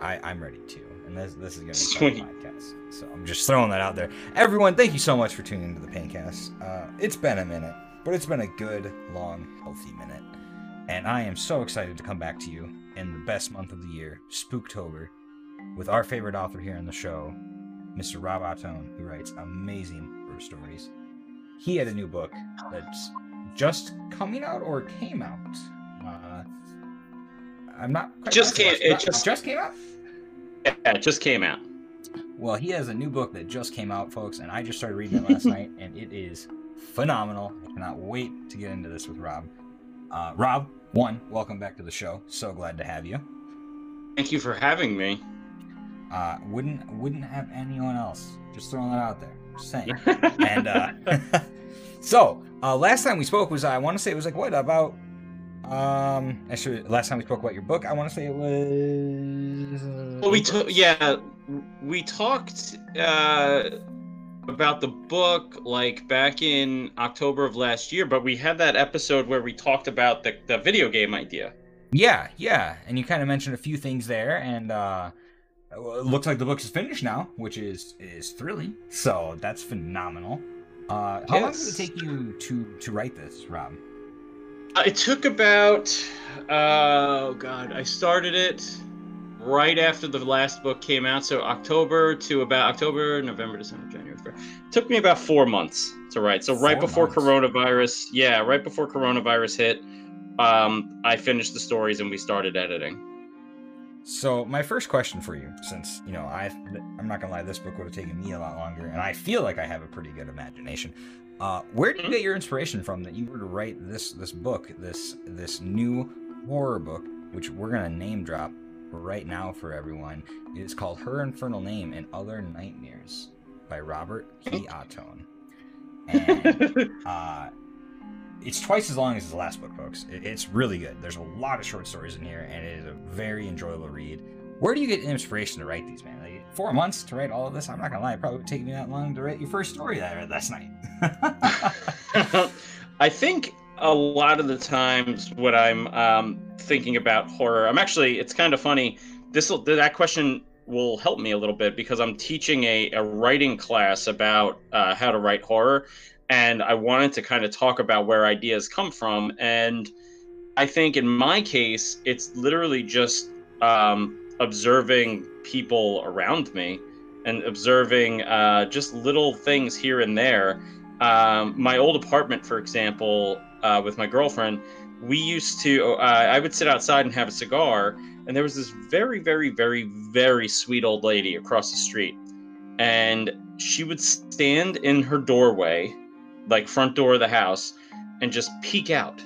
I, I'm ready too. And this, this is going to be a podcast. So I'm just throwing that out there. Everyone, thank you so much for tuning into the Paincast. Uh, it's been a minute, but it's been a good, long, healthy minute. And I am so excited to come back to you in the best month of the year, Spooktober, with our favorite author here on the show, Mr. Rob Ottone, who writes amazing horror stories. He had a new book that's just coming out or came out. I'm not just came. It just just came out. Yeah, it just came out. Well, he has a new book that just came out, folks, and I just started reading it last night, and it is phenomenal. I cannot wait to get into this with Rob. Uh, Rob, one, welcome back to the show. So glad to have you. Thank you for having me. Uh, wouldn't wouldn't have anyone else. Just throwing that out there. Just saying. and uh, so uh, last time we spoke was I want to say it was like what about um actually last time we spoke about your book I want to say it was well we took yeah we talked uh about the book like back in October of last year, but we had that episode where we talked about the, the video game idea. Yeah, yeah. And you kind of mentioned a few things there and uh it looks like the book is finished now, which is is thrilling. So that's phenomenal. Uh how yes. long did it take you to to write this, Rob? It took about oh god, I started it right after the last book came out, so October to about October, November, December, January. February. It took me about four months to write. So right before months. coronavirus, yeah, right before coronavirus hit, um, I finished the stories and we started editing. So my first question for you, since you know I, I'm not gonna lie, this book would have taken me a lot longer, and I feel like I have a pretty good imagination. Uh, where did you mm-hmm. get your inspiration from that you were to write this this book, this this new horror book, which we're gonna name drop right now for everyone. It is called Her Infernal Name and Other Nightmares by Robert P. Ottone. And uh, it's twice as long as his last book, folks. it's really good. There's a lot of short stories in here, and it is a very enjoyable read. Where do you get inspiration to write these, man? Four months to write all of this? I'm not gonna lie, it probably would take me that long to write your first story that I read last night. I think a lot of the times when I'm um, thinking about horror, I'm actually it's kind of funny. This that question will help me a little bit because I'm teaching a, a writing class about uh, how to write horror, and I wanted to kind of talk about where ideas come from. And I think in my case, it's literally just um, observing people around me and observing uh, just little things here and there. Um, my old apartment, for example, uh, with my girlfriend, we used to, uh, I would sit outside and have a cigar, and there was this very, very, very, very sweet old lady across the street. And she would stand in her doorway, like front door of the house, and just peek out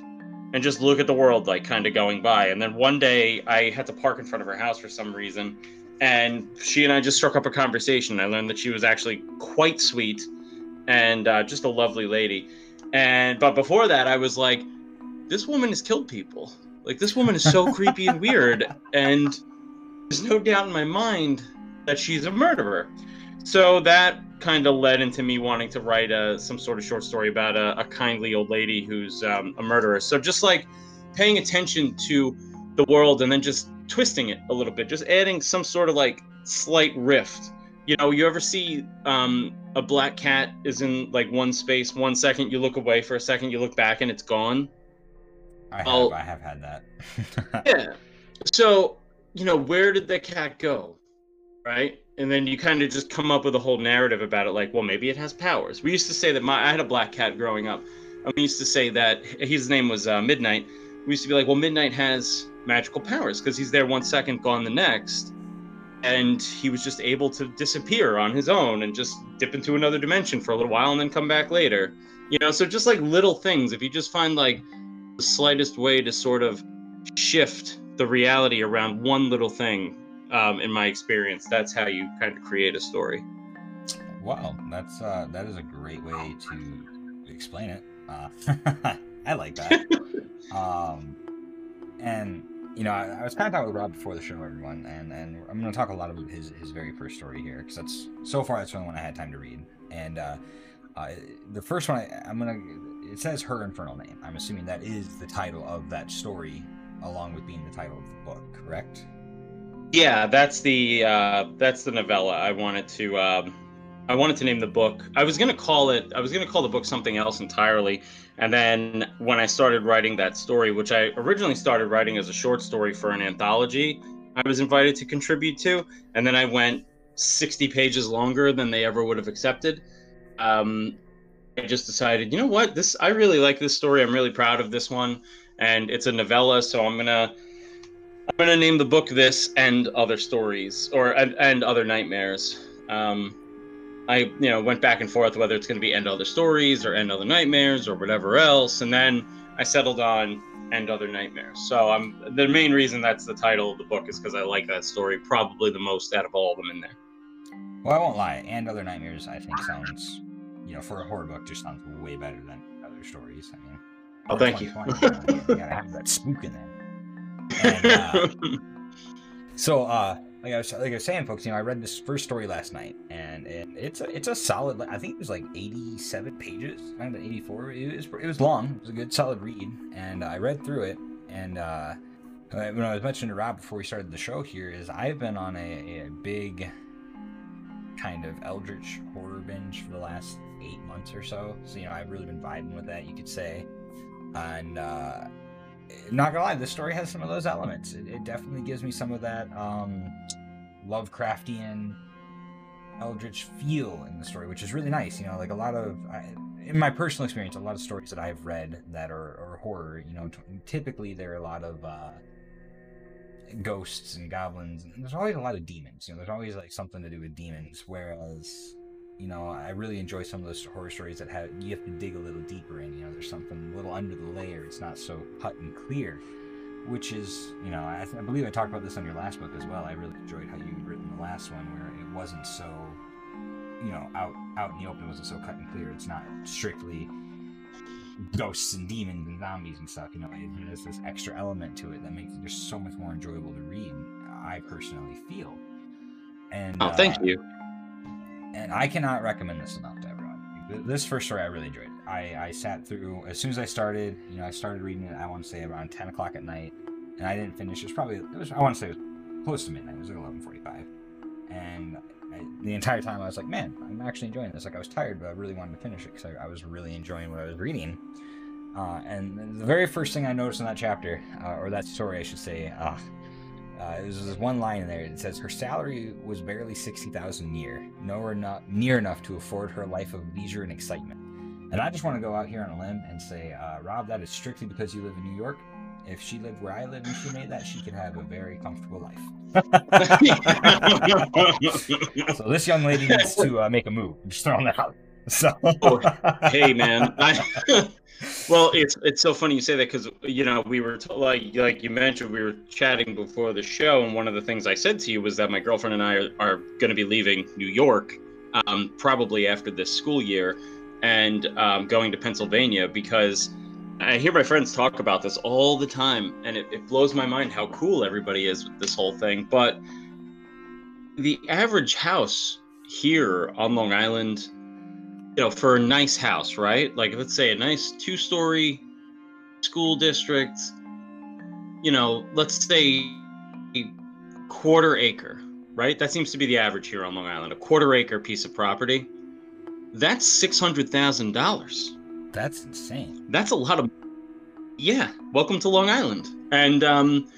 and just look at the world, like kind of going by. And then one day I had to park in front of her house for some reason. And she and I just struck up a conversation. I learned that she was actually quite sweet and uh, just a lovely lady and but before that, I was like, this woman has killed people. Like this woman is so creepy and weird, and there's no doubt in my mind that she's a murderer. So that kind of led into me wanting to write a, some sort of short story about a, a kindly old lady who's um, a murderer. So just like paying attention to the world and then just twisting it a little bit, just adding some sort of like slight rift. You know you ever see um, a black cat is in like one space one second you look away for a second you look back and it's gone? I have I'll, i have had that. Yeah. So you know where did the cat go? Right? And then you kind of just come up with a whole narrative about it like well maybe it has powers. We used to say that my i had a black cat growing up. And we used to say that his name was uh, midnight. We used to be like well midnight has magical powers because he's there one second gone the next and he was just able to disappear on his own and just dip into another dimension for a little while and then come back later. You know so just like little things. If you just find like the slightest way to sort of shift the reality around one little thing um, in my experience that's how you kind of create a story. Wow that's uh that is a great way to explain it. Uh i like that. Um and you know, I, I, was kind of talking with Rob before the show, everyone, and, and I'm going to talk a lot about his, his very first story here because that's so far that's the only one I had time to read. And uh, uh, the first one, I, I'm going to, it says Her Infernal Name. I'm assuming that is the title of that story, along with being the title of the book, correct? Yeah, that's the uh, that's the novella. I wanted to um, I wanted to name the book. I was gonna call it. I was gonna call the book something else entirely. And then when I started writing that story, which I originally started writing as a short story for an anthology, I was invited to contribute to, and then I went 60 pages longer than they ever would have accepted. Um, I just decided, you know what, this I really like this story. I'm really proud of this one, and it's a novella, so I'm gonna I'm gonna name the book this and other stories or and, and other nightmares. Um, I you know went back and forth whether it's gonna be end other stories or end other nightmares or whatever else, and then I settled on end other nightmares. So I'm the main reason that's the title of the book is because I like that story probably the most out of all of them in there. Well, I won't lie. And other nightmares, I think sounds, you know, for a horror book, just sounds way better than other stories. I mean, oh, thank you. you gotta have that spook in there. And, uh, so, uh, like I was like I was saying, folks, you know, I read this first story last night, and, and it's a it's a solid. I think it was like eighty seven pages, kind of eighty four. It was it was long. It was a good solid read, and I read through it. And uh, when I was mentioning to Rob before we started the show here, is I've been on a, a big kind of eldritch horror binge for the last eight months or so. So you know, I've really been vibing with that, you could say. And uh, not gonna lie, this story has some of those elements. It, it definitely gives me some of that um, Lovecraftian eldritch feel in the story, which is really nice. You know, like a lot of, I, in my personal experience, a lot of stories that I've read that are, are horror. You know, t- typically there are a lot of uh, ghosts and goblins, and there's always a lot of demons. You know, there's always like something to do with demons. Whereas you know, I really enjoy some of those horror stories that have you have to dig a little deeper in. You know, there's something a little under the layer. It's not so cut and clear, which is, you know, I, I believe I talked about this on your last book as well. I really enjoyed how you written the last one, where it wasn't so, you know, out out in the open. It wasn't so cut and clear. It's not strictly ghosts and demons and zombies and stuff. You know, it, there's this extra element to it that makes it just so much more enjoyable to read. I personally feel. And oh, thank uh, you and I cannot recommend this enough to everyone. This first story I really enjoyed. I, I sat through as soon as I started. You know, I started reading it. I want to say around ten o'clock at night, and I didn't finish. It was probably it was I want to say it was close to midnight. It was like eleven forty-five, and I, the entire time I was like, man, I'm actually enjoying this. Like I was tired, but I really wanted to finish it because I, I, was really enjoying what I was reading. Uh, and the very first thing I noticed in that chapter, uh, or that story, I should say, uh, uh, there's this one line in there. that says her salary was barely sixty thousand a year, nowhere not near enough to afford her life of leisure and excitement. And I just want to go out here on a limb and say, uh, Rob, that is strictly because you live in New York. If she lived where I live and she made that, she could have a very comfortable life. so this young lady needs to uh, make a move. I'm just throwing that out. So, oh, hey man, I, well, it's it's so funny you say that because you know we were t- like like you mentioned we were chatting before the show, and one of the things I said to you was that my girlfriend and I are, are going to be leaving New York, um, probably after this school year, and um, going to Pennsylvania because I hear my friends talk about this all the time, and it, it blows my mind how cool everybody is with this whole thing. But the average house here on Long Island you know, for a nice house, right? Like let's say a nice two-story school district, you know, let's say a quarter acre, right? That seems to be the average here on Long Island. A quarter acre piece of property. That's six hundred thousand dollars. That's insane. That's a lot of. Yeah, welcome to Long Island, and um,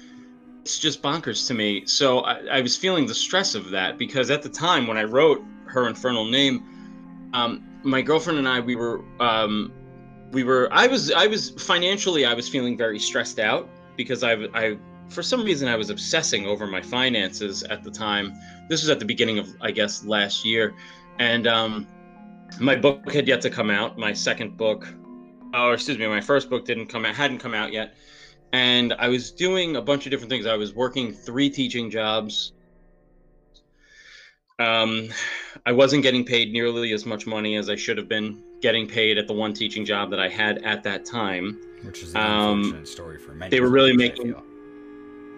it's just bonkers to me. So I, I was feeling the stress of that because at the time when I wrote her infernal name, um, my girlfriend and I, we were, um, we were. I was, I was financially, I was feeling very stressed out because I, I, for some reason, I was obsessing over my finances at the time. This was at the beginning of, I guess, last year, and um, my book had yet to come out. My second book, or excuse me, my first book didn't come out, hadn't come out yet, and I was doing a bunch of different things. I was working three teaching jobs um, I wasn't getting paid nearly as much money as I should have been getting paid at the one teaching job that I had at that time. Which is an um, unfortunate story for many. They were really making.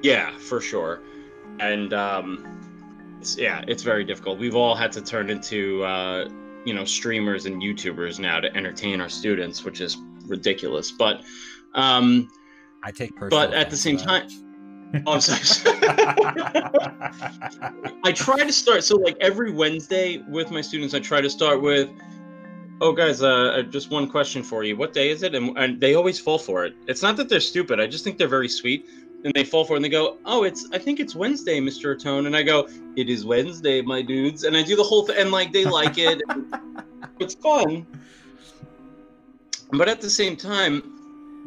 Yeah, for sure, and um, it's, yeah, it's very difficult. We've all had to turn into uh, you know streamers and YouTubers now to entertain our students, which is ridiculous. But um, I take personal But at the same time Oh, I'm sorry. I try to start so like every Wednesday with my students. I try to start with, "Oh, guys, uh, just one question for you. What day is it?" And, and they always fall for it. It's not that they're stupid. I just think they're very sweet, and they fall for it. And they go, "Oh, it's I think it's Wednesday, Mister Ottone." And I go, "It is Wednesday, my dudes." And I do the whole thing, and like they like it. it's fun, but at the same time,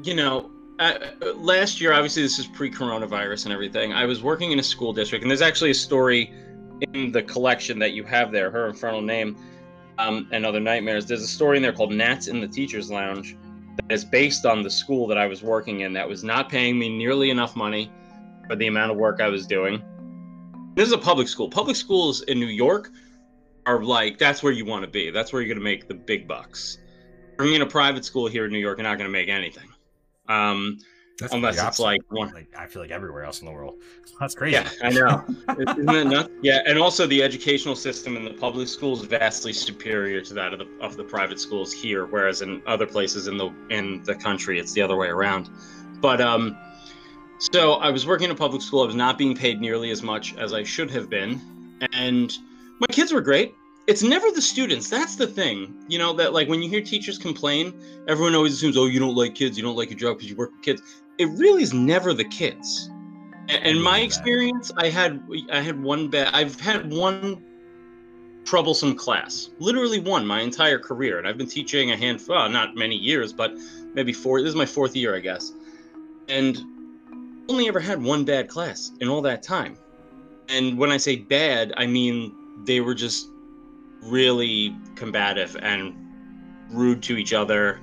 you know, uh, last year, obviously, this is pre-coronavirus and everything. I was working in a school district, and there's actually a story in the collection that you have there, her infernal name, um, and other nightmares. There's a story in there called Gnats in the Teachers Lounge that is based on the school that I was working in. That was not paying me nearly enough money for the amount of work I was doing. This is a public school. Public schools in New York are like that's where you want to be. That's where you're going to make the big bucks. Bringing a private school here in New York, you're not going to make anything. Um, That's unless it's like one. like I feel like everywhere else in the world. That's crazy. Yeah, I know. Isn't that nuts? Yeah, and also the educational system in the public schools vastly superior to that of the of the private schools here, whereas in other places in the in the country it's the other way around. But um, so I was working in a public school. I was not being paid nearly as much as I should have been, and my kids were great. It's never the students. That's the thing. You know that like when you hear teachers complain, everyone always assumes, "Oh, you don't like kids. You don't like your job because you work with kids." It really is never the kids. And, my experience, I had I had one bad. I've had one troublesome class, literally one my entire career, and I've been teaching a handful, well, not many years, but maybe four. This is my fourth year, I guess, and only ever had one bad class in all that time. And when I say bad, I mean they were just really combative and rude to each other.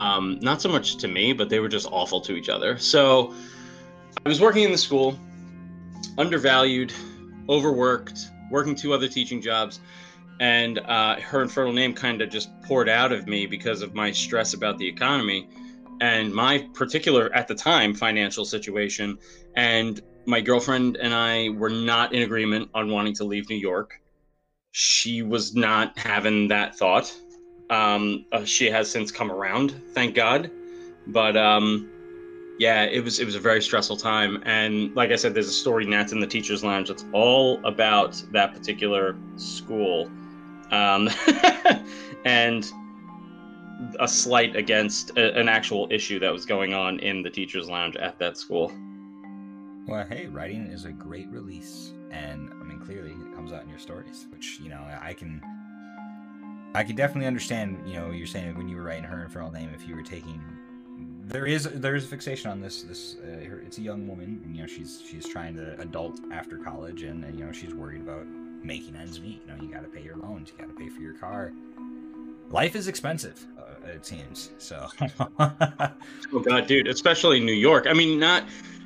Um, not so much to me, but they were just awful to each other. So I was working in the school, undervalued, overworked, working two other teaching jobs, and uh, her infernal name kind of just poured out of me because of my stress about the economy and my particular, at the time, financial situation. And my girlfriend and I were not in agreement on wanting to leave New York. She was not having that thought. Um, uh, she has since come around, thank God. But um, yeah, it was it was a very stressful time. And like I said, there's a story Gnats in the Teachers Lounge that's all about that particular school, um, and a slight against a, an actual issue that was going on in the Teachers Lounge at that school. Well, hey, writing is a great release, and I mean, clearly comes out in your stories, which you know I can, I can definitely understand. You know, you're saying when you were writing her infernal name, if you were taking, there is there is a fixation on this. This uh, it's a young woman, and you know she's she's trying to adult after college, and, and you know she's worried about making ends meet. You know, you got to pay your loans, you got to pay for your car. Life is expensive, uh, it seems. So. Oh god, dude, especially New York. I mean, not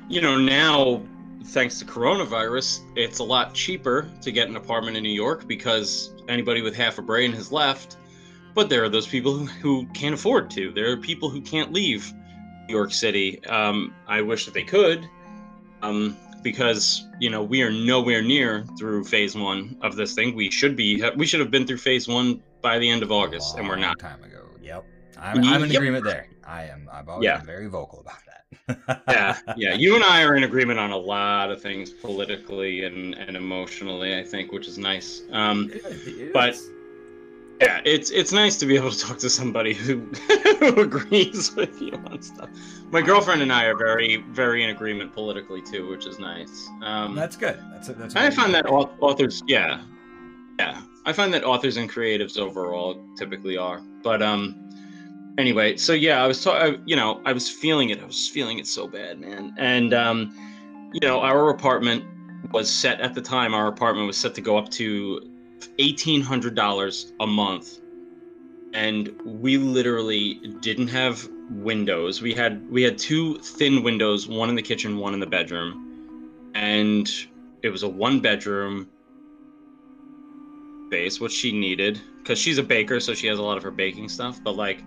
you know, now thanks to coronavirus, it's a lot cheaper to get an apartment in New York because anybody with half a brain has left. But there are those people who, who can't afford to. There are people who can't leave New York City. Um, I wish that they could, um, because you know we are nowhere near through phase one of this thing. We should be. We should have been through phase one by the end of August, and we're not. Time ago. Yep. I'm, I'm in Yep. agreement there. I am. I've always Yeah. been very vocal about that. Yeah, yeah. You and I are in agreement on a lot of things politically and, and emotionally, I think, which is nice. Um, But- yeah, it's it's nice to be able to talk to somebody who, who agrees with you on stuff. My girlfriend and I are very very in agreement politically too, which is nice. Um, that's good. That's a, that's. I find that authors, yeah, yeah, I find that authors and creatives overall typically are. But um, anyway, so yeah, I was, ta- I, you know, I was feeling it. I was feeling it so bad, man. And um, you know, our apartment was set at the time. Our apartment was set to go up to eighteen hundred dollars a month, and we literally didn't have windows. We had we had two thin windows, one in the kitchen, one in the bedroom, and it was a one bedroom space, which she needed because she's a baker, so she has a lot of her baking stuff. But like,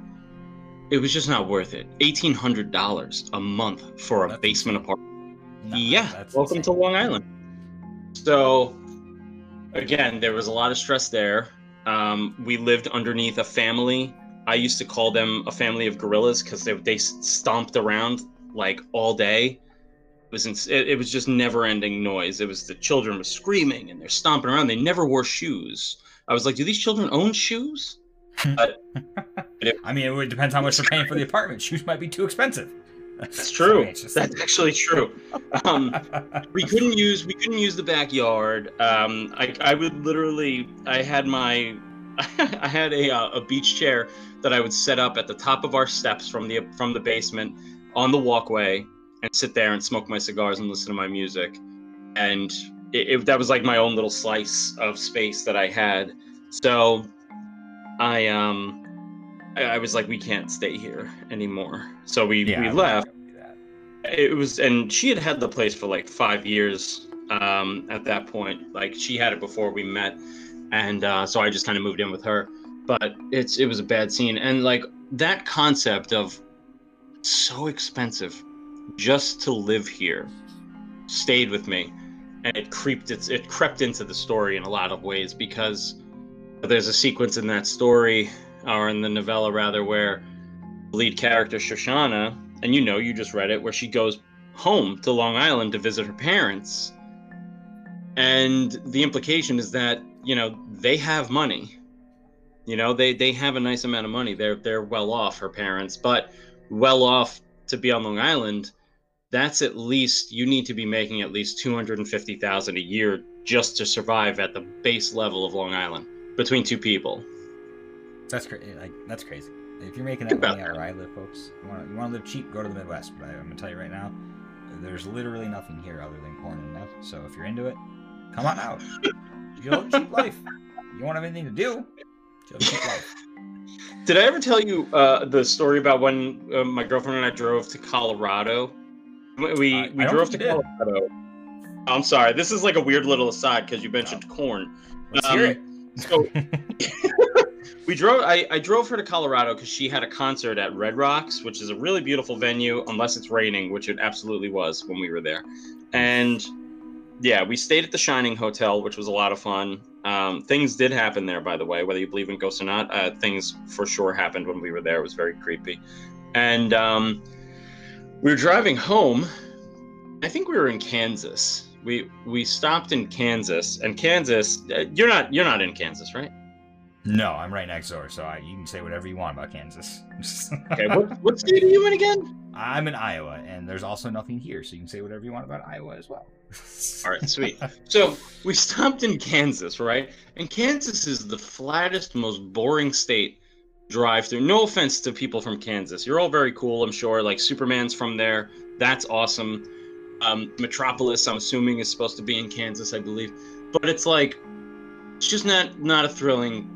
it was just not worth it. Eighteen hundred dollars a month for a That's basement insane. apartment. No, yeah, welcome to. Long Island. So, again, there was a lot of stress there. Um, we lived underneath a family. I used to call them a family of gorillas because they, they stomped around like all day. It was in, it, it was just never ending noise. It was the children were screaming and they're stomping around. They never wore shoes. I was like, do these children own shoes? But it- I mean, it depends on how much they're paying for the apartment. Shoes might be too expensive. That's true. That's actually true. Um, we couldn't use we couldn't use the backyard. Um, I, I would literally I had my I had a uh, a beach chair that I would set up at the top of our steps from the from the basement on the walkway and sit there and smoke my cigars and listen to my music, and it, it, that was like my own little slice of space that I had. So I um I, was like we can't stay here anymore. So we Yeah, we left. not gonna do that. it was and she had had the place for like five years um at that point. Like she had it before we met and uh so i just kind of moved in with her. But it's it was a bad scene. And like that concept of so expensive just to live here stayed with me. And it creeped it's it crept into the story in a lot of ways because there's a sequence in that story or in the novella rather where the lead character shoshana and you know you just read it where she goes home to long island to visit her parents. And the implication is that you know they have money. You know they they have a nice amount of money. They're they're well off her parents. But well off to be on long island that's at least you need to be making at least 250,000 a year just to survive at the base level of long island between two people That's crazy. Like that's crazy. If you're making that money out where I live, folks, you want to you want to live cheap, go to the Midwest. But I, I'm gonna tell you right now, there's literally nothing here other than corn and meth. So if you're into it, come on out. You live cheap life. You don't have anything to do. You live cheap life. Did I ever tell you uh, the story about when uh, my girlfriend and I drove to Colorado? We I we drove to. Colorado. I'm sorry. This is like a weird little aside because you mentioned corn. Let's Um, hear it. So we drove. I, I drove her to Colorado because she had a concert at Red Rocks, which is a really beautiful venue, unless it's raining, which it absolutely was when we were there. And yeah, we stayed at the Shining Hotel, which was a lot of fun. Um, things did happen there, by the way, whether you believe in ghosts or not. Uh, things for sure happened when we were there. It was very creepy. And um, we were driving home. I think we were in Kansas. We we stopped in Kansas, and Kansas. Uh, you're not you're not in Kansas, right? no, I'm right next door, so I, you can say whatever you want about Kansas. Okay. What what state are you in again? I'm in Iowa, and there's also nothing here, so you can say whatever you want about Iowa as well. All right, sweet. So we stopped in Kansas, right? And Kansas is the flattest, most boring state drive through. No offense to people from Kansas. You're all very cool, I'm sure. Like Superman's from there. That's awesome. Um, Metropolis, I'm assuming, is supposed to be in Kansas, I believe. But it's like it's just not not a thrilling,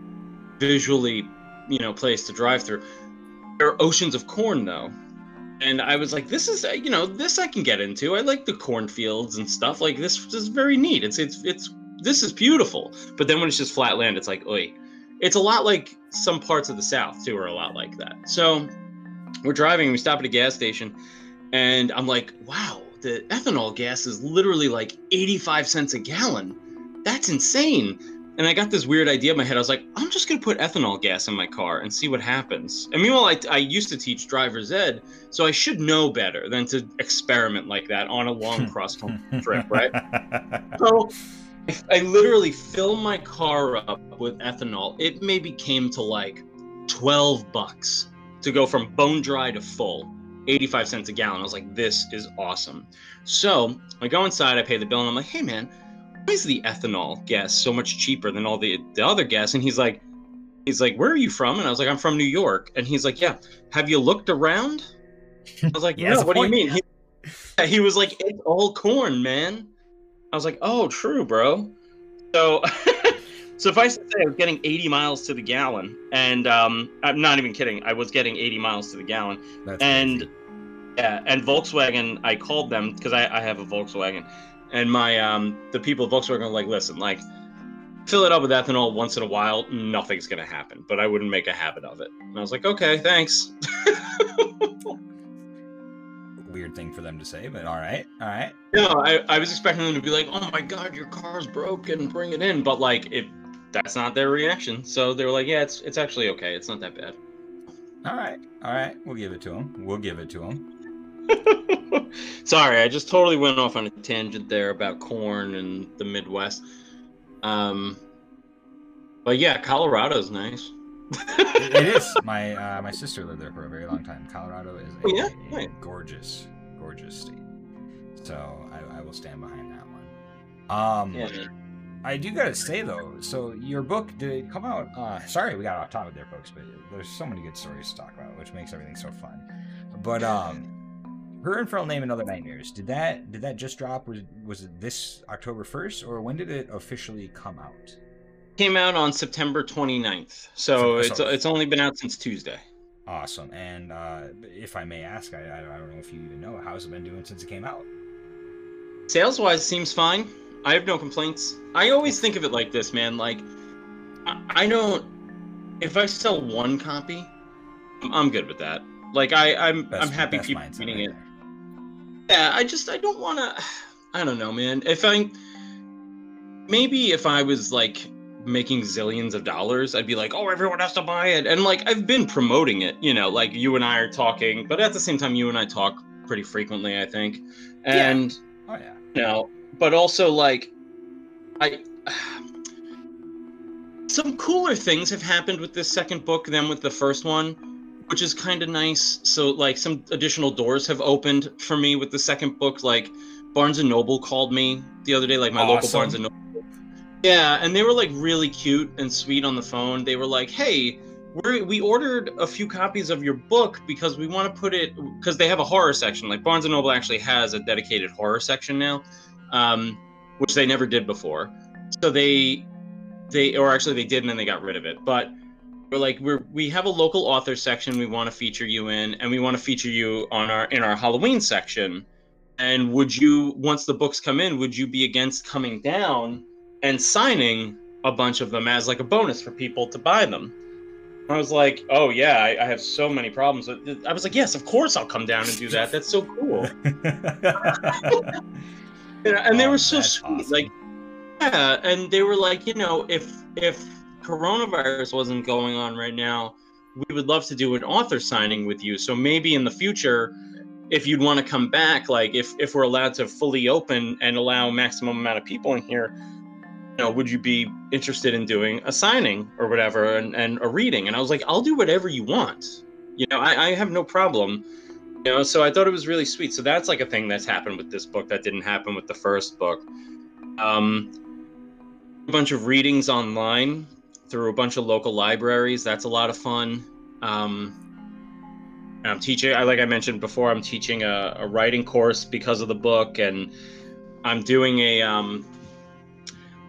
visually, you know, place to drive through. There are oceans of corn though. And I was like, this is, uh, you know, this I can get into. I like the cornfields and stuff. Like this is very neat. It's, it's, it's, this is beautiful. But then when it's just flat land, it's like, oi. It's a lot like some parts of the South too are a lot like that. So we're driving, we stop at a gas station, and I'm like, wow, the ethanol gas is literally like 85 cents a gallon. That's insane. And I got this weird idea in my head. I was like, I'm just gonna put ethanol gas in my car and see what happens. And meanwhile, I, I used to teach driver's ed, so I should know better than to experiment like that on a long cross country trip, right? So I, I literally fill my car up with ethanol. It maybe came to like 12 bucks to go from bone dry to full, 85 cents a gallon. I was like, this is awesome. So I go inside, I pay the bill, and I'm like, hey man, why is the ethanol gas so much cheaper than all the, the other gas? And he's like, he's like, where are you from? And I was like, I'm from New York. And he's like, yeah, have you looked around? I was like, has no, what do you mean? He, he was like, it's all corn, man. I was like, oh, true, bro. So, suffice to say, I was getting 80 miles to the gallon, and um, I'm not even kidding. I was getting 80 miles to the gallon, That's and crazy. yeah, and Volkswagen. I called them because I, I have a Volkswagen, and my um, the people at Volkswagen are like, listen, like, fill it up with ethanol once in a while, nothing's gonna happen. But I wouldn't make a habit of it. And I was like, okay, thanks. weird thing for them to say, but all right, all right. No, I, I was expecting them to be like, "Oh my god, your car's broken, bring it in." But like, it that's not their reaction. So they were like, "Yeah, it's it's actually okay. It's not that bad." All right, all right. We'll give it to him. We'll give it to him. Sorry, I just totally went off on a tangent there about corn and the Midwest. Um, but yeah, Colorado's nice. it is. My uh, my sister lived there for a very long time. Colorado is a, Oh, yeah? a Nice. gorgeous, gorgeous state. So I, I will stand behind that one. Um, Yeah. I do gotta say though, so your book did come out? Uh, sorry, we got off topic there, folks, but there's so many good stories to talk about, which makes everything so fun. But um, her infernal name and other nightmares. Did that did that just drop? Was was it this October first, or when did it officially come out? Came out on September 29th, so So- it's so- it's only been out since Tuesday. Awesome. And uh, if I may ask, I, I I don't know if you even know how's it been doing since it came out. Sales wise, seems fine. I have no complaints. I always think of it like this, man. Like, I, I don't. If I sell one copy, I'm, I'm good with that. Like, I I'm Best- I'm happy people reading it. Yeah, I just I don't want to. I don't know, man. If I maybe if I was like making zillions of dollars, I'd be like, oh, everyone has to buy it, and like I've been promoting it. You know, like you and I are talking, but at the same time, you and I talk pretty frequently, I think, and Oh yeah. you know, but also like I. Some cooler things have happened with this second book than with the first one, which is kind of nice. So, like, some additional doors have opened for me with the second book. Like, Barnes and Noble called me the other day, like my local Barnes and Noble. Yeah, and they were like really cute and sweet on the phone. They were like, "Hey, we we ordered a few copies of your book because we want to put it because they have a horror section. Like Barnes and Noble actually has a dedicated horror section now, um, which they never did before. So they they or actually they did and then they got rid of it. But we're like we're we have a local author section we want to feature you in, and we want to feature you on our in our Halloween section. And would you once the books come in, would you be against coming down and signing a bunch of them as like a bonus for people to buy them? I was like, oh yeah, I, I have so many problems. I was like, yes, of course I'll come down and do that. That's so cool. You know, and they Oh, were so sweet. awesome. Like, yeah, and they were like, you know, if if coronavirus wasn't going on right now, we would love to do an author signing with you. So maybe in the future, if you'd want to come back, like if if we're allowed to fully open and allow maximum amount of people in here, you know, would you be interested in doing a signing or whatever and, and a reading? And I was like, I'll do whatever you want. You know, I, I have no problem. You know, so I thought it was really sweet. So that's like a thing that's happened with this book that didn't happen with the first book. Um, a bunch of readings online through a bunch of local libraries. That's a lot of fun. Um, I'm teaching. I like I mentioned before. I'm teaching a, a writing course because of the book, and I'm doing a um,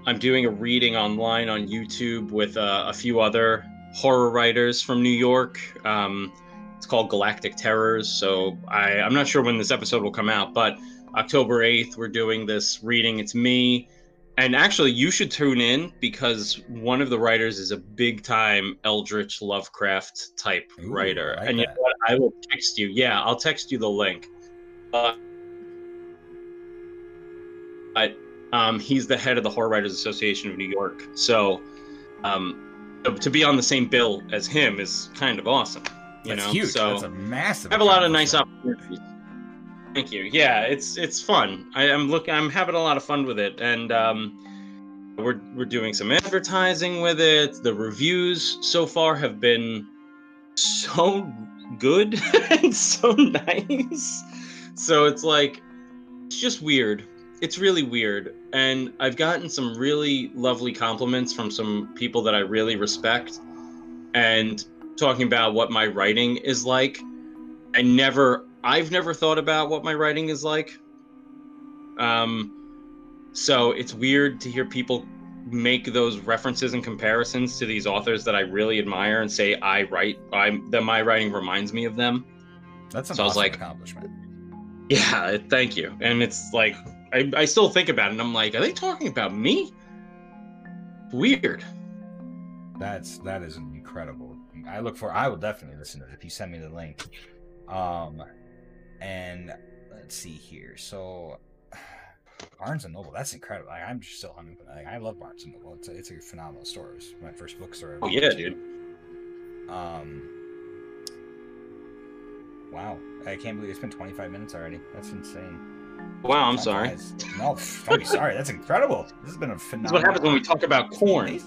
I'm doing a reading online on YouTube with uh, a few other horror writers from New York. Um, it's called Galactic Terrors. So I, I'm not sure when this episode will come out, but October 8th, we're doing this reading. It's me. And actually, you should tune in because one of the writers is a big time Eldritch Lovecraft type Ooh, writer. Like and you know what? I will text you. Yeah, I'll text you the link. Uh, but um, he's the head of the Horror Writers Association of New York. So um, to be on the same bill as him is kind of awesome. You That's know, huge. so That's a massive. I have a lot of nice opportunities. Thank you. Yeah, it's it's fun. I, I'm look. I'm having a lot of fun with it, and um, we're we're doing some advertising with it. The reviews so far have been so good and so nice. So it's like it's just weird. It's really weird, and I've gotten some really lovely compliments from some people that I really respect, and talking about what my writing is like. I never I've never thought about what my writing is like. Um so it's weird to hear people make those references and comparisons to these authors that I really admire and say I write I'm that my writing reminds me of them. That's an So I was like- accomplishment. Yeah, thank you. And it's like I, I still think about it and I'm like, are they talking about me? Weird. That's that is incredible. I look for. I will definitely listen to it if you send me the link. Um, and let's see here. So Barnes and Noble, that's incredible. Like, I'm just still. I'm, like, I love Barnes and Noble. It's a, it's a phenomenal store. It was my first bookstore. Oh yeah, dude. Um, Wow. I can't believe it's been 25 minutes already. That's insane. Wow, I'm sorry. No, don't be sorry. That's incredible. This has been a phenomenal. what happens when we talk about corn.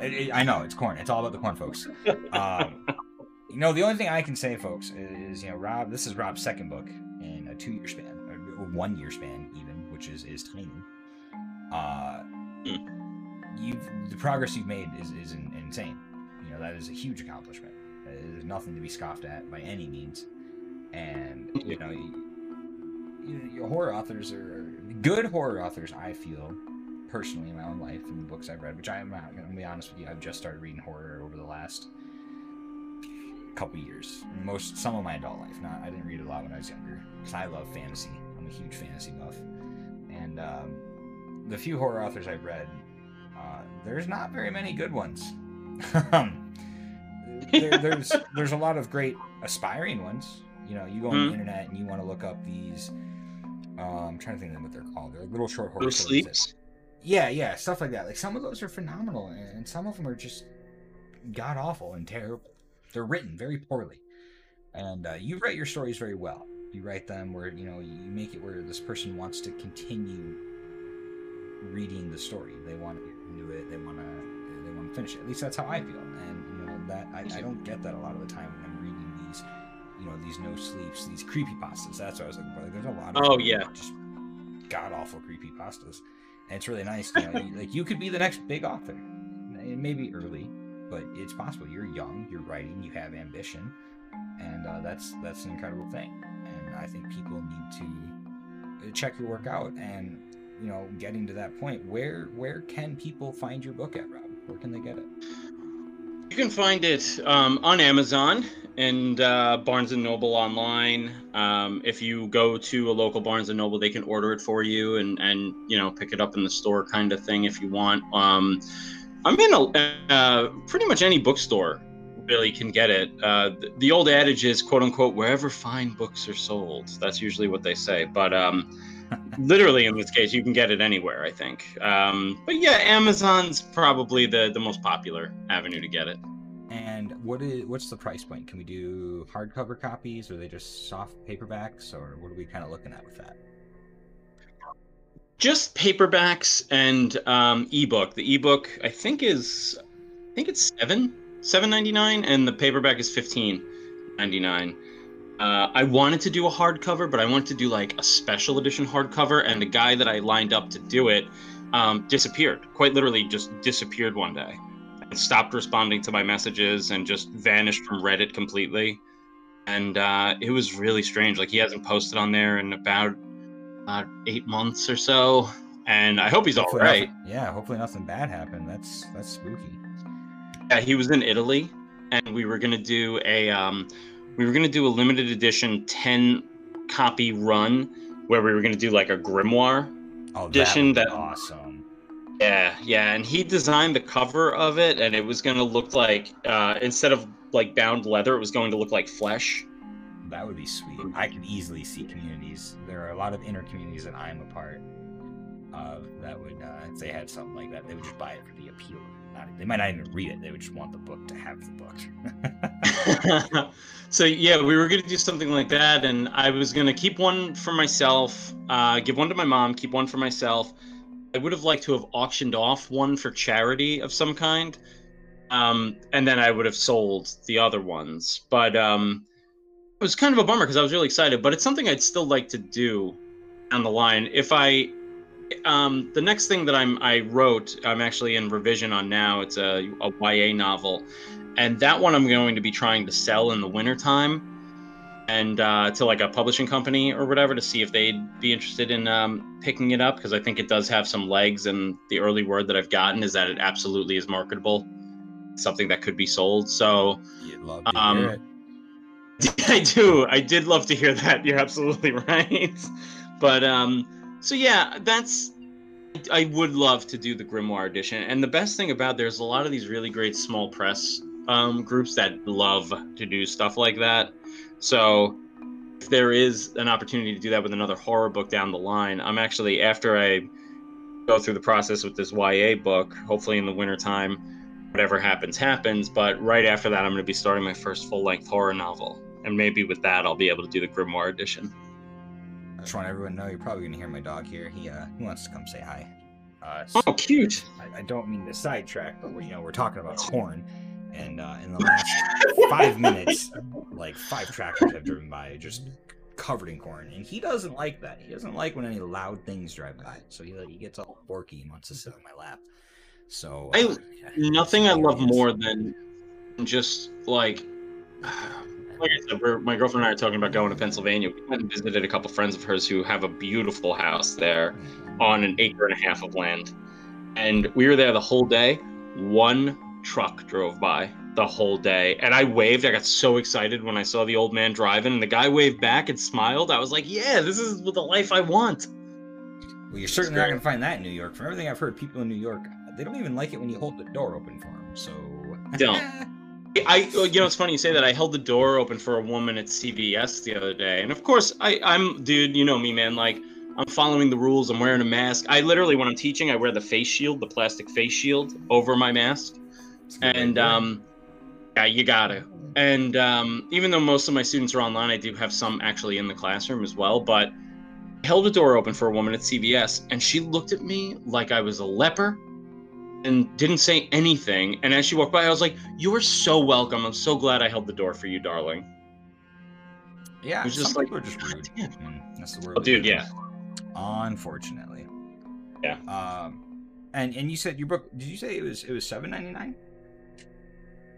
It- it- I know it's corn. It's all about the corn, folks. Um, you know, the only thing I can say, folks, is you know, Rob. This is Rob's second book in a two-year span, or one year span, even, which is is tiny. Uh, you've the progress you've made is is in, insane. You know, that is a huge accomplishment. There's nothing to be scoffed at by any means. And you know, you, you, you- horror authors are good horror authors. I feel personally in my own life and the books I've read, which I am not going to be honest with you, I've just started reading horror over the last couple years. Most some of my adult life. Not I didn't read a lot when I was younger because I love fantasy. I'm a huge fantasy buff, and um, the few horror authors I've read, uh, there's not very many good ones. There, there's there's a lot of great aspiring ones. You know, you go on Mhm. the internet and you want to look up these. Um, I'm trying to think of what they're called. They're little short horror Little stories that- sleeps. Yeah, yeah, stuff like that. Like some of those are phenomenal, and some of them are just god awful and terrible. They're written very poorly, and uh, you write your stories very well. You write them where you know you make it where this person wants to continue reading the story. They want to get into it. They want to. They want to finish it. At least that's how I feel. And you know that I, I don't get that a lot of the time when I'm reading these. You know these no sleeps, these creepy pastas. That's what I was looking for. Like, there's a lot of Oh, yeah. just god awful creepy pastas it's really nice you know like you could be the next big author. It may be early but it's possible. You're young you're writing you have ambition and uh, that's that's an incredible thing. And i think people need to uh, check your work out and you know getting to that point where where can people find your book at rob? Where can they get it? You can find it um, on Amazon and uh, Barnes and Noble online. Um, if you go to a local Barnes and Noble, they can order it for you and and you know pick it up in the store, kind of thing, if you want. Um, I'm in a uh, pretty much any bookstore really can get it. Uh, the, the old adage is quote unquote wherever fine books are sold. That's usually what they say, but. Um, literally in this case you can get it anywhere i think um, but yeah amazon's probably the the most popular avenue to get it and what is what's the price point? Can we do hardcover copies or are they just soft paperbacks or what are we kind of looking at with that? Just paperbacks and um, ebook. The ebook i think is i think it's seven seven ninety nine and the paperback is fifteen ninety nine uh, I wanted to do a hardcover, but I wanted to do like a special edition hardcover, and the guy that I lined up to do it um, disappeared. Quite literally, just disappeared one day stopped responding to my messages and just vanished from Reddit completely. And uh, it was really strange. Like he hasn't posted on there in about uh, eight months or so, and I hope he's all Hopefully right. nothing- yeah hopefully nothing bad happened that's that's spooky Yeah, he was in Italy, and we were gonna do a um, we were gonna do a limited edition ten copy run where we were gonna do like a grimoire. oh Edition that, that- awesome Yeah, yeah, and he designed the cover of it, and it was gonna look like uh, instead of like bound leather, it was going to look like flesh. That would be sweet. I could easily see communities. There are a lot of inner communities that I'm a part of that would, uh, if they had something like that, they would just buy it for the appeal. Not, they might not even read it. They would just want the book to have the book. so yeah, we were gonna do something like that, and I was gonna keep one for myself, uh, give one to my mom, keep one for myself. I would have liked to have auctioned off one for charity of some kind, um, and then I would have sold the other ones. But um, it was kind of a bummer because I was really excited. But it's something I'd still like to do down the line. If I, um, the next thing that I'm I wrote, I'm actually in revision on now. It's a, a YA novel and that one I'm going to be trying to sell in the wintertime and uh, to like a publishing company or whatever to see if they'd be interested in um, picking it up because I think it does have some legs and the early word that I've gotten is that it absolutely is marketable, something that could be sold. So You'd love to Um. I do. I did love to hear that. You're absolutely right. But um, so yeah, that's. I would love to do the Grimoire edition, and the best thing about there's a lot of these really great small press um, groups that love to do stuff like that. So if there is an opportunity to do that with another horror book down the line, I'm actually after I go through the process with this YA book, hopefully in the wintertime, whatever happens happens. But right after that, I'm going to be starting my first full length horror novel and maybe with that I'll be able to do the Grimoire edition. I just want everyone to know you're probably gonna hear my dog here. He uh he wants to come say hi. Uh, oh, cute! I, I, don't mean to sidetrack, but we're, you know we're talking about corn, and uh, in the last five minutes, like five tractors have driven by, just covered in corn, and he doesn't like that. He doesn't like when any loud things drive by, so he he gets all borky and wants to sit on my lap. So I uh, nothing I love more than just like like I said, my girlfriend and I are talking about going to Pennsylvania. We went and visited a couple friends of hers who have a beautiful house there on an acre and a half of land. And we were there the whole day. One truck drove by the whole day. And I waved. I got so excited when I saw the old man driving, and the guy waved back and smiled. I was like, yeah, this is the life I want. Well, you're certainly not going to find that in New York. From everything I've heard, people in New York, they don't even like it when you hold the door open for them. So. Don't. I, you know, it's funny you say that. I held the door open for a woman at CVS the other day, and of course, I, I'm, dude, you know me, man. Like, I'm following the rules. I'm wearing a mask. I literally, when I'm teaching, I wear the face shield, the plastic face shield, over my mask. And um, yeah, you gotta. And um, even though most of my students are online, I do have some actually in the classroom as well. But I held a door open for a woman at CVS, and she looked at me like I was a leper and didn't say anything. And as she walked by, I was like, "You are so welcome. I'm so glad I held the door for you, darling." Yeah, it was just like, just rude. Mm, that's the word. Oh, dude, yeah. Unfortunately. Yeah. Um, and and you said your book? Did you say it was it was seven ninety nine?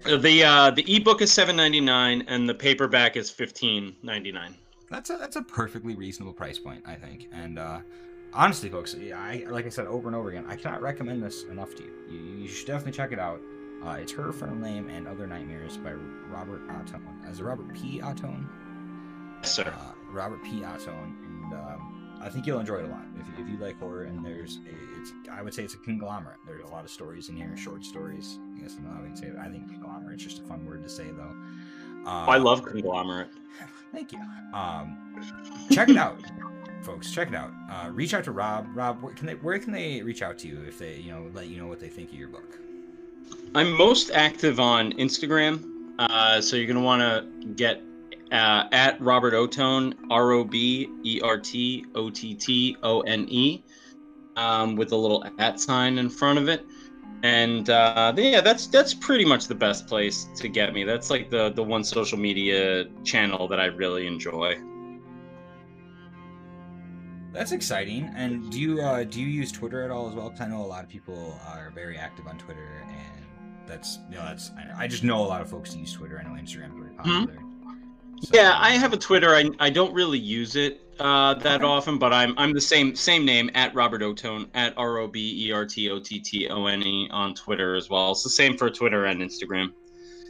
The uh the ebook is seven ninety nine and the paperback is fifteen ninety nine. That's a that's a perfectly reasonable price point, I think. And uh honestly, folks, I like I said over and over again, I cannot recommend this enough to you. You, you should definitely check it out. Uh, it's Her Infernal Name and Other Nightmares by Robert Ottone. As a Robert P. Ottone? Yes, sir. Uh, Robert P. Ottone. And um, I think you'll enjoy it a lot. If, if you like horror, and there's a, it's, I would say it's a conglomerate. There's a lot of stories in here, short stories. I guess I'm not going to say it. I think conglomerate's just a fun word to say, though. Um, I love conglomerate. Thank you. Um, check it out folks, check it out. Uh, reach out to Rob. Rob, where can they where can they reach out to you if they you know let you know what they think of your book? I'm most active on Instagram, uh, so you're gonna want to get uh, at Robert Ottone, R O B E R T O T T O N E, um, with a little at sign in front of it. And uh, yeah, that's that's pretty much the best place to get me. That's like the the one social media channel that I really enjoy. That's exciting. And do you uh, do you use Twitter at all as well? Because I know a lot of people are very active on Twitter, and that's you know that's I, I just know a lot of folks use Twitter. I know Instagram's very popular. Mm-hmm. So, yeah, I have a Twitter. I, I don't really use it uh, that okay. often, but I'm I'm the same same name at Robert Ottone at R O B E R T O T T O N E on Twitter as well. It's the same for Twitter and Instagram.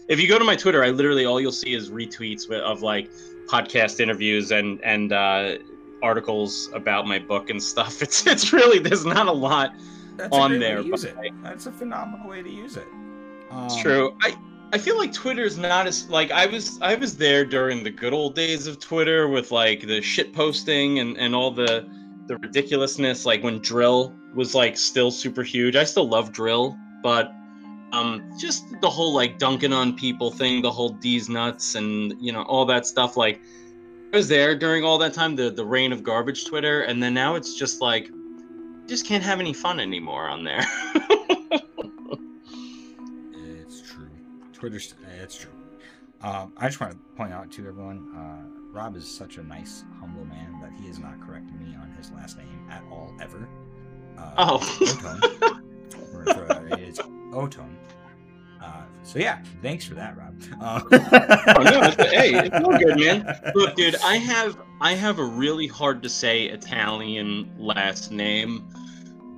If you go to my Twitter, I literally all you'll see is retweets of like podcast interviews and and uh, articles about my book and stuff. It's it's really there's not a lot That's on a there. use it. That's a phenomenal way to use it. Um, it's true. I I feel like Twitter's not as like I was I was there during the good old days of Twitter with like the shit posting and and all the the ridiculousness like when dril was like still super huge. I still love dril, but um just the whole like dunking on people thing, the whole D's nuts and you know all that stuff like I was there during all that time, the the reign of garbage Twitter, and then now it's just like just can't have any fun anymore on there. Twitter's it's true. Um, I just want to point out to everyone, uh, Rob is such a nice, humble man that he has not corrected me on his last name at all ever. Uh, oh, Ottone. it's Ottone. Uh, so yeah, thanks for that, Rob. Uh, oh, no, it's, hey, it's all good, man. Look, dude, I have I have a really hard to say Italian last name,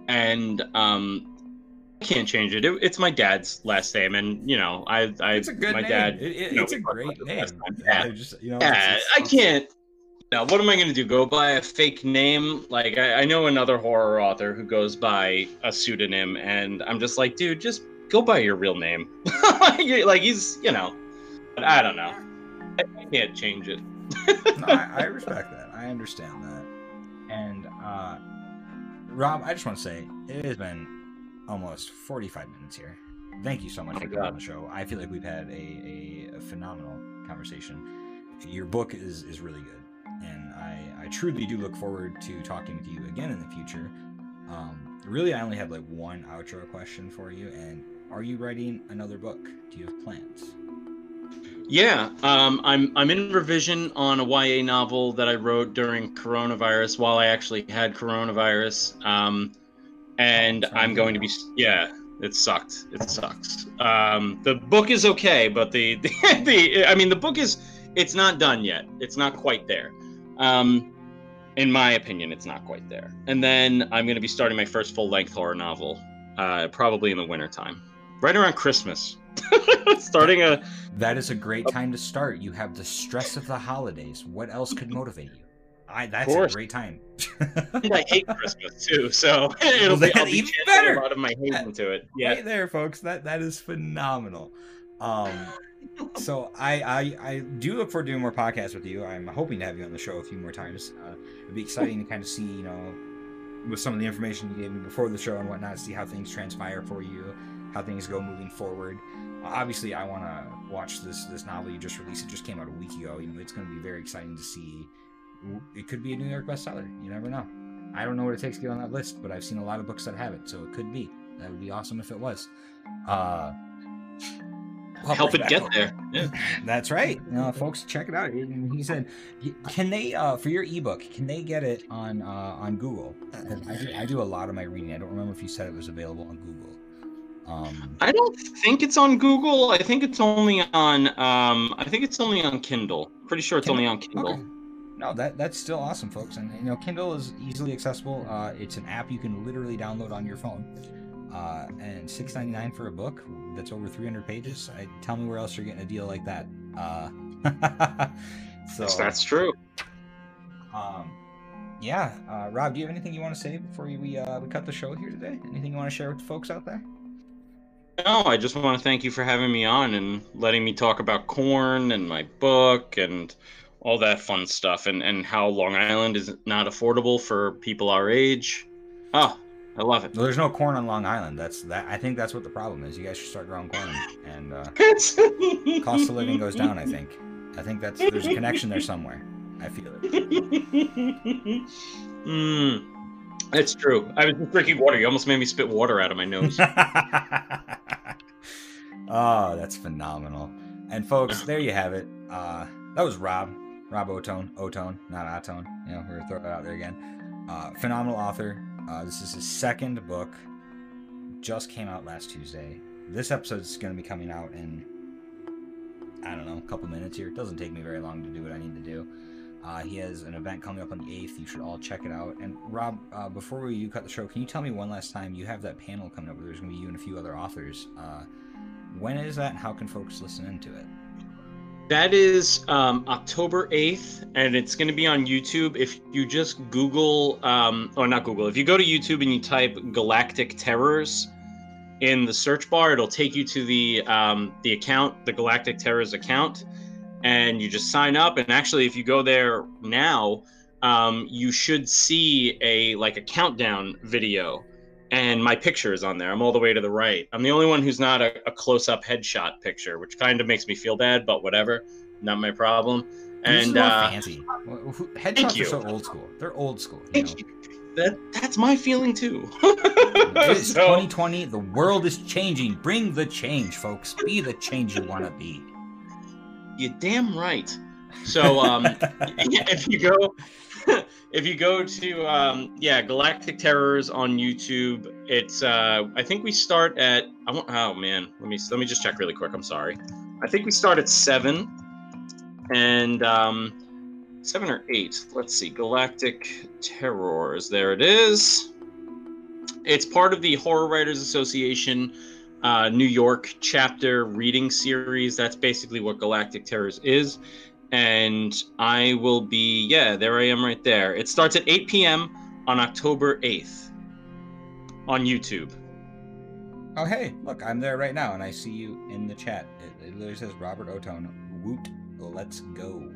and um, can't change it. it. It's my dad's last name, and you know, I, I, it's a good my name. dad, it, it, you know, it's a great name. Yeah, just, you know, yeah I can't. Now, what am I going to do? Go by a fake name? Like, I, I know another horror author who goes by a pseudonym, and I'm just like, dude, just go by your real name. like he's, you know, I don't know. I, I can't change it. no, I, I, respect that. I understand that. And uh, Rob, I just want to say it has been almost 45 minutes here. Thank you so much oh for coming on the show. I feel like we've had a, a, a phenomenal conversation. your book is is really good, and I I truly do look forward to talking with you again in the future. Um, really, I only have like one outro question for you, and are you writing another book? Do you have plans? Yeah, um, I'm I'm in revision on a YA novel that I wrote during coronavirus while I actually had coronavirus, um, and I'm going to be yeah. It sucked. It sucks. Um, the book is okay, but the, the the I mean the book is it's not done yet. It's not quite there. Um, in my opinion, it's not quite there. And then I'm going to be starting my first full length horror novel, uh, probably in the wintertime, right around Christmas. starting a that is a great time to start. You have the stress of the holidays. What else could motivate you? I that's a great time. and I hate Christmas too, so it'll well, be, I'll be even better. A lot of my hate into it. Yeah, right there, folks. That that is phenomenal. Um, so I, I I do look forward to doing more podcasts with you. I'm hoping to have you on the show a few more times. Uh, it'd be exciting to kind of see, you know, with some of the information you gave me before the show and whatnot, see how things transpire for you, how things go moving forward. Uh, obviously, I want to watch this this novel you just released. It just came out a week ago. You know, it's going to be very exciting to see. It could be a New York bestseller. You never know. I don't know what it takes to get on that list, but I've seen a lot of books that have it, so it could be. That would be awesome if it was. Uh, help it get there. Yeah. That's right. Uh, folks, check it out. He said, "Can they uh, for your ebook? Can they get it on uh, on Google? I do, I do a lot of my reading. I don't remember if you said it was available on Google. Um, I don't think it's on Google. I think it's only on. Um, I think it's only on Kindle. Pretty sure it's Kindle? only on Kindle. Okay. No, that that's still awesome, folks. And you know, Kindle is easily accessible. Uh, it's an app you can literally download on your phone. Uh, and six ninety nine for a book that's over three hundred pages. I, tell me where else you're getting a deal like that. Uh, so that's true. Um, yeah, uh, Rob, do you have anything you want to say before we uh, we cut the show here today? Anything you want to share with the folks out there? No, I just want to thank you for having me on and letting me talk about corn and my book and all that fun stuff and, and how Long Island is not affordable for people our age. Oh, I love it. Well, there's no corn on Long Island. That's that. I think that's what the problem is. You guys should start growing corn, and uh, cost of living goes down. I think. I think that's there's a connection there somewhere. I feel it. Hmm. That's true. I was just drinking water. You almost made me spit water out of my nose. oh, that's phenomenal. And folks, there you have it. Uh, that was Rob. Rob Ottone. Ottone, not Atone. You know, we're gonna throw it out there again. Uh, phenomenal author. Uh, this is his second book. Just came out last Tuesday. This episode is to be coming out in, I don't know, a couple minutes here. It doesn't take me very long to do what I need to do. Uh, he has an event coming up on the 8th. You should all check it out. And Rob, uh, before you cut the show, can you tell me one last time? You have that panel coming up where there's going to be you and a few other authors. Uh, when is that and how can folks listen into it? That is um, October 8th, and it's going to be on YouTube. If you just Google, um, or not Google, if you go to YouTube and you type Galactic Terrors in the search bar, it'll take you to the um, the account, the Galactic Terrors account and you just sign up. And actually, if you go there now, um, you should see a like a countdown video, and my picture is on there. I'm all the way to the right. I'm the only one who's not a, a close-up headshot picture, which kind of makes me feel bad, but whatever, not my problem. And uh, fancy headshots are so old school. They're old school. That that's my feeling too. it's so, 2020. The world is changing. Bring the change, folks. Be the change you want to be. You're damn right. So um, if you go, if you go to um, yeah, Galactic Terrors on YouTube, it's uh, I think we start at I want, oh man, let me let me just check really quick. I'm sorry. I think we start at seven, and um, seven or eight. Let's see, Galactic Terrors. There it is. It's part of the Horror Writers Association uh, New York chapter reading series. That's basically what Galactic Terrors is. And I will be, yeah, there I am right there. It starts at 8 p.m. on October 8th on YouTube. Oh, hey, look, I'm there right now and I see you in the chat. It, it literally says Robert Ottone. Woot, let's go.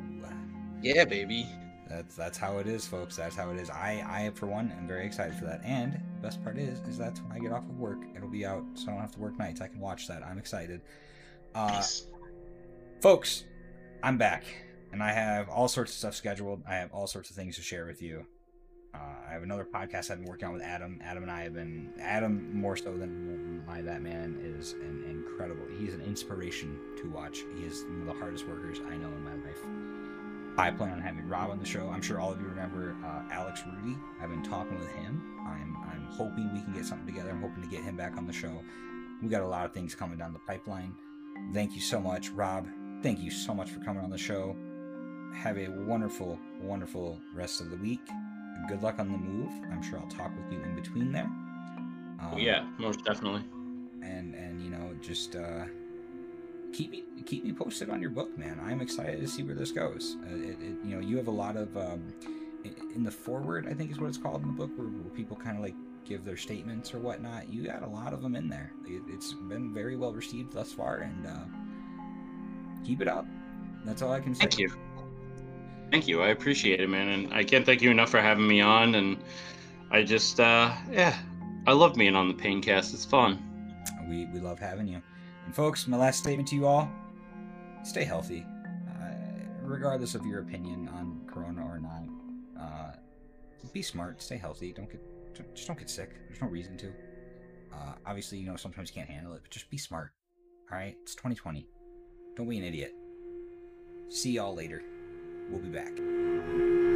Yeah, baby. That's that's how it is, folks. That's how it is. I I for one am very excited for that. And the best part is is that's when I get off of work. It'll be out, so I don't have to work nights. I can watch that. I'm excited. Uh, folks, I'm back. And I have all sorts of stuff scheduled. I have all sorts of things to share with you. Uh, I have another podcast I've been working on with Adam. Adam and I have been Adam more so than my that man is an incredible. He's an inspiration to watch. He is one of the hardest workers I know in my life. I plan on having Rob on the show. I'm sure all of you remember uh, Alex Rudy. I've been talking with him. I'm I'm hoping we can get something together. I'm hoping to get him back on the show. We got a lot of things coming down the pipeline. Thank you so much, Rob. Thank you so much for coming on the show. Have a wonderful, wonderful rest of the week. Good luck on the move. I'm sure I'll talk with you in between there. Um, yeah, most definitely. And and you know just uh, keep me keep me posted on your book, man. I'm excited to see where this goes. Uh, it, it, you know you have a lot of um, in the forward, I think is what it's called in the book, where, where people kind of like give their statements or whatnot. You got a lot of them in there. It, has been very well received thus far, and uh, keep it up. That's all I can say. Thank you. Thank you. I appreciate it, man. And I can't thank you enough for having me on. And I just, uh, yeah, I love being on the Paincast. It's fun. We, we love having you. And folks, my last statement to you all stay healthy. Uh, regardless of your opinion on Corona or not, uh, be smart, stay healthy. Don't get, just don't get sick. There's no reason to. Uh, obviously, you know, sometimes you can't handle it, but just be smart. All right? It's 2020. Don't be an idiot. See y'all later. We'll be back.